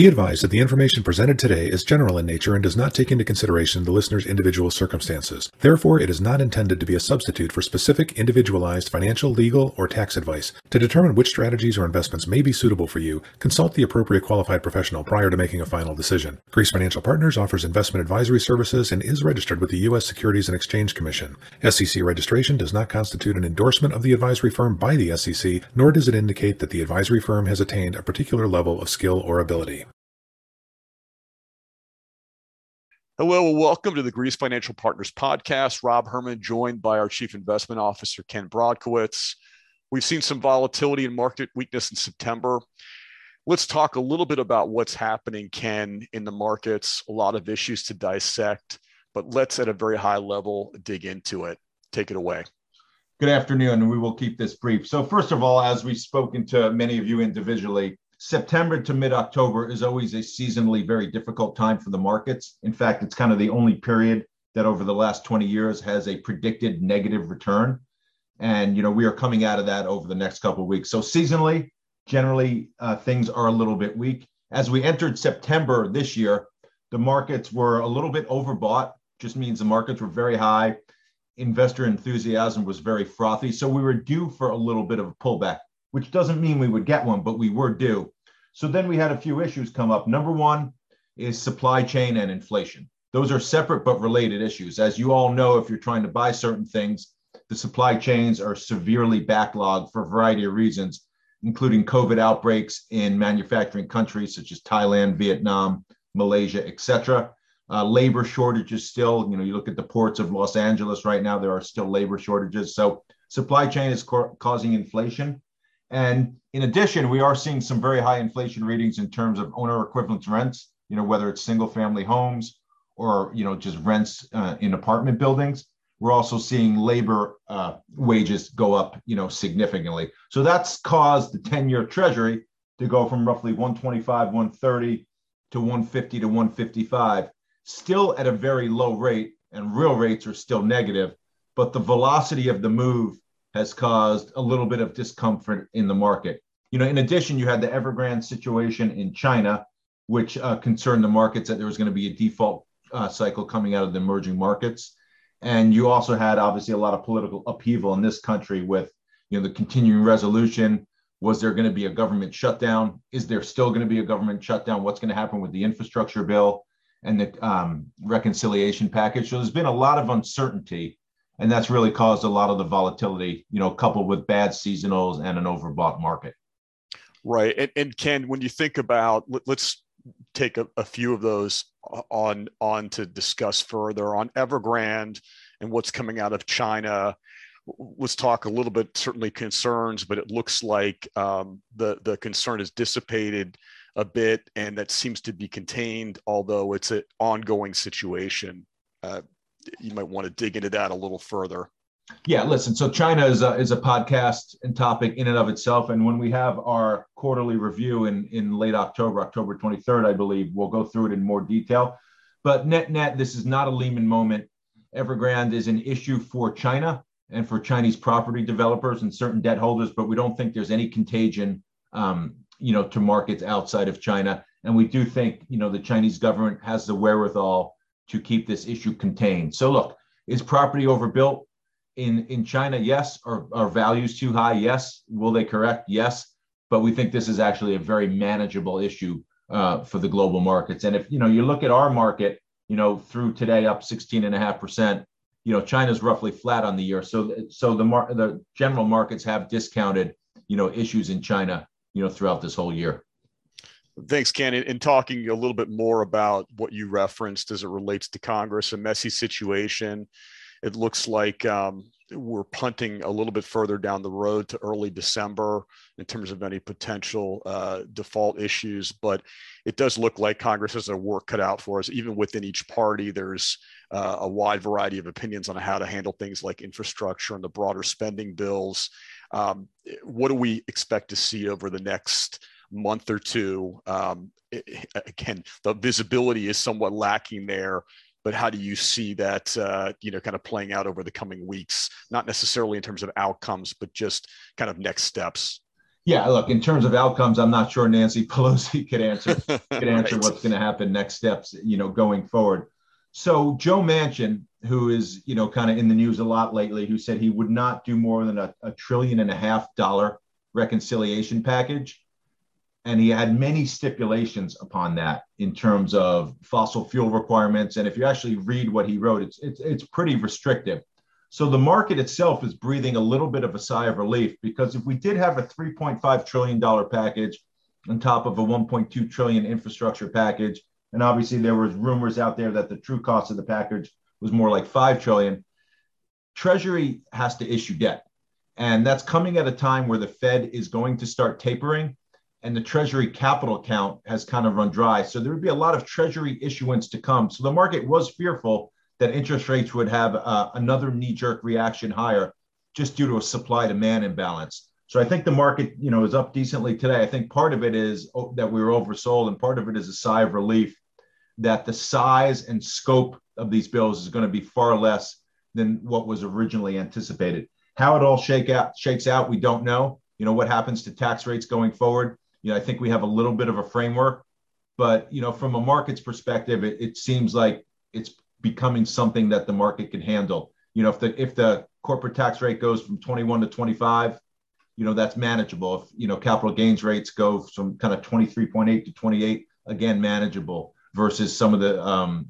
Be advised that the information presented today is general in nature and does not take into consideration the listener's individual circumstances. Therefore, it is not intended to be a substitute for specific individualized financial, legal, or tax advice. To determine which strategies or investments may be suitable for you, consult the appropriate qualified professional prior to making a final decision. Greece Financial Partners offers investment advisory services and is registered with the U.S. Securities and Exchange Commission. SEC registration does not constitute an endorsement of the advisory firm by the SEC, nor does it indicate that the advisory firm has attained a particular level of skill or ability. Hello, welcome to the Greece Financial Partners podcast. Rob Herman, joined by our Chief Investment Officer, Ken Brodkowitz. We've seen some volatility and market weakness in September. Let's talk a little bit about what's happening, Ken, in the markets. A lot of issues to dissect, but let's at a very high level dig into it. Take it away. Good afternoon, and we will keep this brief. So, first of all, as we've spoken to many of you individually, September to mid October is always a seasonally very difficult time for the markets. In fact, it's kind of the only period that over the last 20 years has a predicted negative return. And, you know, we are coming out of that over the next couple of weeks. So, seasonally, generally, uh, things are a little bit weak. As we entered September this year, the markets were a little bit overbought, just means the markets were very high. Investor enthusiasm was very frothy. So, we were due for a little bit of a pullback which doesn't mean we would get one, but we were due. So then we had a few issues come up. Number one is supply chain and inflation. Those are separate but related issues. As you all know, if you're trying to buy certain things, the supply chains are severely backlogged for a variety of reasons, including COVID outbreaks in manufacturing countries such as Thailand, Vietnam, Malaysia, etc. Uh, labor shortages still, you know, you look at the ports of Los Angeles right now, there are still labor shortages. So supply chain is co- causing inflation. And in addition, we are seeing some very high inflation readings in terms of owner equivalent rents, you know, whether it's single family homes or, you know, just rents uh, in apartment buildings. We're also seeing labor uh, wages go up, you know, significantly. So that's caused the 10 year treasury to go from roughly 125, 130 to 150 to 155, still at a very low rate, and real rates are still negative. But the velocity of the move has caused a little bit of discomfort in the market. You know, in addition, you had the Evergrande situation in China, which uh, concerned the markets that there was going to be a default uh, cycle coming out of the emerging markets. And you also had obviously a lot of political upheaval in this country with, you know, the continuing resolution. Was there going to be a government shutdown? Is there still going to be a government shutdown? What's going to happen with the infrastructure bill and the um, reconciliation package? So there's been a lot of uncertainty and that's really caused a lot of the volatility, you know, coupled with bad seasonals and an overbought market. Right, and, and Ken, when you think about, let's take a, a few of those on on to discuss further on Evergrande and what's coming out of China. Let's talk a little bit, certainly concerns, but it looks like um, the the concern is dissipated a bit, and that seems to be contained, although it's an ongoing situation. Uh, you might want to dig into that a little further. Yeah, listen. So China is a, is a podcast and topic in and of itself, and when we have our quarterly review in in late October, October 23rd, I believe, we'll go through it in more detail. But net net, this is not a Lehman moment. Evergrande is an issue for China and for Chinese property developers and certain debt holders, but we don't think there's any contagion, um, you know, to markets outside of China. And we do think, you know, the Chinese government has the wherewithal to keep this issue contained. So look, is property overbuilt in in China? Yes. Are, are values too high? Yes. Will they correct? Yes. But we think this is actually a very manageable issue uh, for the global markets. And if you know you look at our market, you know through today up 16 and a half percent. You know China's roughly flat on the year. So so the mar- the general markets have discounted you know issues in China you know throughout this whole year. Thanks, Ken. In, talking a little bit more about what you referenced as it relates to Congress, a messy situation. It looks like um, we're punting a little bit further down the road to early December in terms of any potential uh, default issues. But it does look like Congress has a work cut out for us. Even within each party, there's uh, a wide variety of opinions on how to handle things like infrastructure and the broader spending bills. Um, what do we expect to see over the next? Month or two. Um, it, again, the visibility is somewhat lacking there. But how do you see that, uh, you know, kind of playing out over the coming weeks? Not necessarily in terms of outcomes, but just kind of next steps. Yeah, look, in terms of outcomes, I'm not sure Nancy Pelosi could answer could answer right. what's going to happen next steps, you know, going forward. So Joe Manchin, who is, you know, kind of in the news a lot lately, who said he would not do more than a, a trillion and a half dollar reconciliation package. And he had many stipulations upon that in terms of fossil fuel requirements. And if you actually read what he wrote, it's it's it's pretty restrictive. So the market itself is breathing a little bit of a sigh of relief because if we did have a 3.5 trillion dollar package on top of a 1.2 trillion infrastructure package, and obviously there was rumors out there that the true cost of the package was more like 5 trillion, Treasury has to issue debt. And that's coming at a time where the Fed is going to start tapering and the Treasury capital count has kind of run dry. So there would be a lot of Treasury issuance to come. So the market was fearful that interest rates would have uh, another knee-jerk reaction higher just due to a supply-demand imbalance. So I think the market, you know, is up decently today. I think part of it is oh, that we were oversold, and part of it is a sigh of relief that the size and scope of these bills is going to be far less than what was originally anticipated. How it all shake out shakes out, we don't know. You know what happens to tax rates going forward. You know, I think we have a little bit of a framework, but you know, from a market's perspective, it, it seems like it's becoming something that the market can handle. You know, if the if the corporate tax rate goes from 21 to 25, you know, that's manageable. If you know capital gains rates go from kind of 23.8 to 28, again manageable versus some of the um,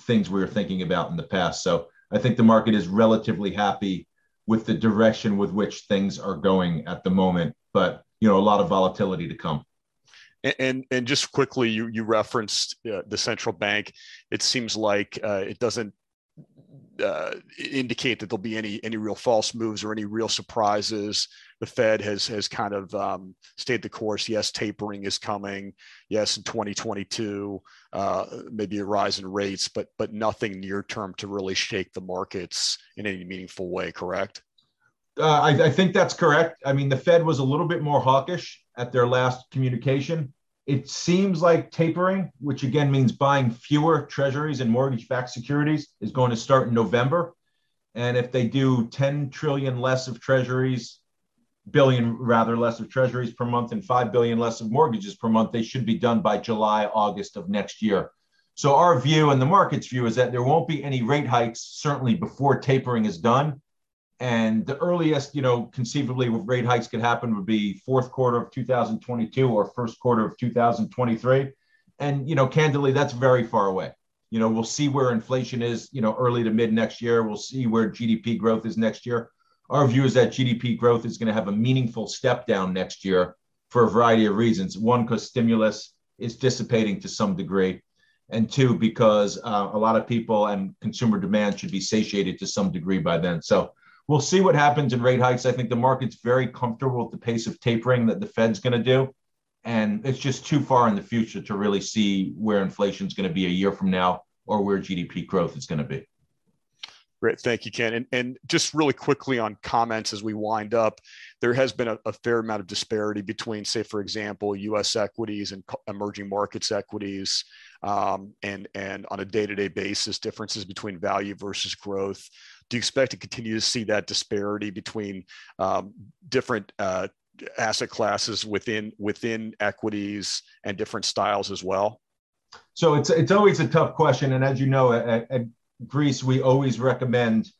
things we were thinking about in the past. So I think the market is relatively happy with the direction with which things are going at the moment, but you know, a lot of volatility to come. And and just quickly, you you referenced uh, the central bank. It seems like uh, it doesn't uh, indicate that there'll be any any real false moves or any real surprises. The Fed has has kind of um, stayed the course. Yes, tapering is coming. Yes, in 2022, uh, maybe a rise in rates, but but nothing near term to really shake the markets in any meaningful way. Correct? Uh, I, I, think that's correct. I mean, the Fed was a little bit more hawkish at their last communication. It seems like tapering, which again means buying fewer treasuries and mortgage backed securities, is going to start in November. And if they do 10 trillion less of treasuries, billion rather less of treasuries per month, and 5 billion less of mortgages per month, they should be done by July, August of next year. So, our view and the market's view is that there won't be any rate hikes, certainly before tapering is done and the earliest, you know, conceivably rate hikes could happen would be fourth quarter of 2022 or first quarter of 2023. And, you know, candidly, that's very far away. You know, we'll see where inflation is, you know, early to mid next year. We'll see where GDP growth is next year. Our view is that GDP growth is going to have a meaningful step down next year for a variety of reasons. One, because stimulus is dissipating to some degree. And two, because uh, a lot of people and consumer demand should be satiated to some degree by then. So we'll see what happens in rate hikes. I think the market's very comfortable with the pace of tapering that the Fed's going to do. And it's just too far in the future to really see where inflation is going to be a year from now or where GDP growth is going to be. Great. Thank you, Ken. And, and just really quickly on comments as we wind up, there has been a, a, fair amount of disparity between, say, for example, US equities and emerging markets equities, um, and, and on a day to day basis, differences between value versus growth do you expect to continue to see that disparity between um, different uh, asset classes within within equities and different styles as well? So it's it's always a tough question, and as you know, at, at Greece we always recommend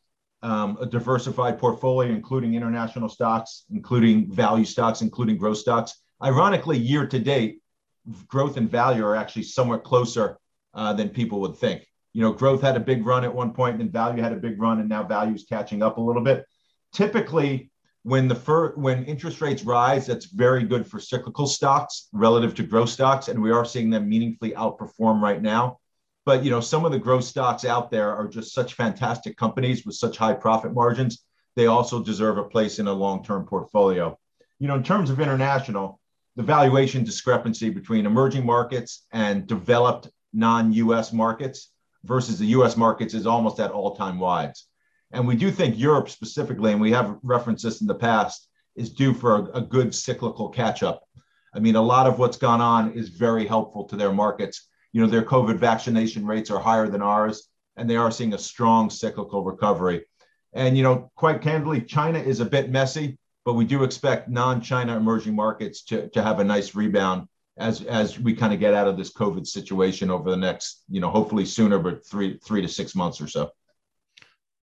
um, a diversified portfolio, including international stocks, including value stocks, including growth stocks. Ironically, year to date, growth and value are actually somewhat closer uh, than people would think you know, growth had a big run at one point, and then value had a big run, and now value is catching up a little bit. Typically, when the fir- when interest rates rise, that's very good for cyclical stocks relative to growth stocks, and we are seeing them meaningfully outperform right now. But you know, some of the growth stocks out there are just such fantastic companies with such high profit margins. They also deserve a place in a long-term portfolio. You know, in terms of international, the valuation discrepancy between emerging markets and developed non-US markets versus the US markets is almost at all time wides. And we do think Europe specifically, and we have referenced this in the past, is due for a, a good cyclical catch up. I mean, a lot of what's gone on is very helpful to their markets. You know, their COVID vaccination rates are higher than ours, and they are seeing a strong cyclical recovery. And, you know, quite candidly, China is a bit messy. But we do expect non-China emerging markets to, to have a nice rebound as as we kind of get out of this COVID situation over the next, you know, hopefully sooner, but three three to six months or so.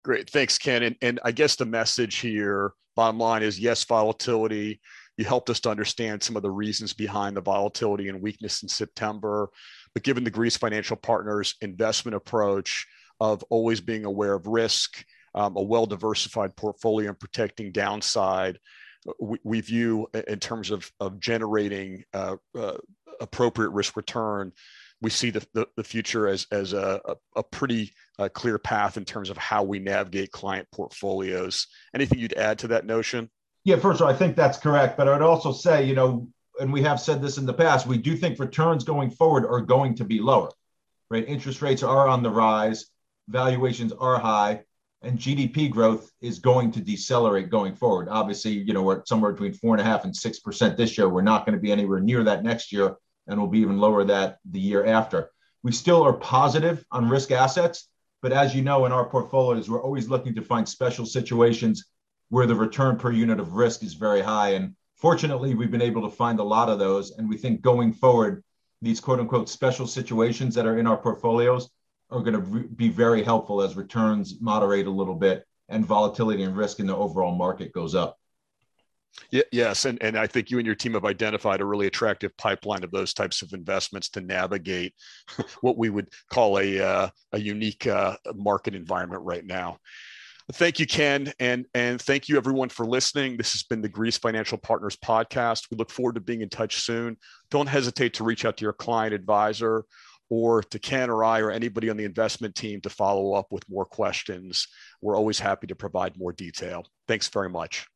Great, thanks, Ken. And, and I guess the message here, bottom line, is yes, volatility. You helped us to understand some of the reasons behind the volatility and weakness in September. But given the Greece Financial Partners investment approach of always being aware of risk, um, a well diversified portfolio and protecting downside, we, we, view in terms of, of generating uh, uh, appropriate risk return, we see the, the, the future as, as a, a, pretty uh, clear path in terms of how we navigate client portfolios. Anything you'd add to that notion? Yeah, first of all, I think that's correct. But I would also say, you know, and we have said this in the past, we do think returns going forward are going to be lower, right? Interest rates are on the rise, valuations are high and GDP growth is going to decelerate going forward. Obviously, you know, we're somewhere between four and a half and six percent this year. We're not going to be anywhere near that next year, and we'll be even lower that the year after. We still are positive on risk assets, but as you know, in our portfolios, we're always looking to find special situations where the return per unit of risk is very high. And fortunately, we've been able to find a lot of those. And we think going forward, these quote unquote special situations that are in our portfolios are going to re- be very helpful as returns moderate a little bit and volatility and risk in the overall market goes up. Yeah, yes, and and I think you and your team have identified a really attractive pipeline of those types of investments to navigate what we would call a uh, a unique uh, market environment right now. Thank you, Ken, and and thank you everyone for listening. This has been the Greece Financial Partners podcast. We look forward to being in touch soon. Don't hesitate to reach out to your client advisor or to Ken or I or anybody on the investment team to follow up with more questions. We're always happy to provide more detail. Thanks very much.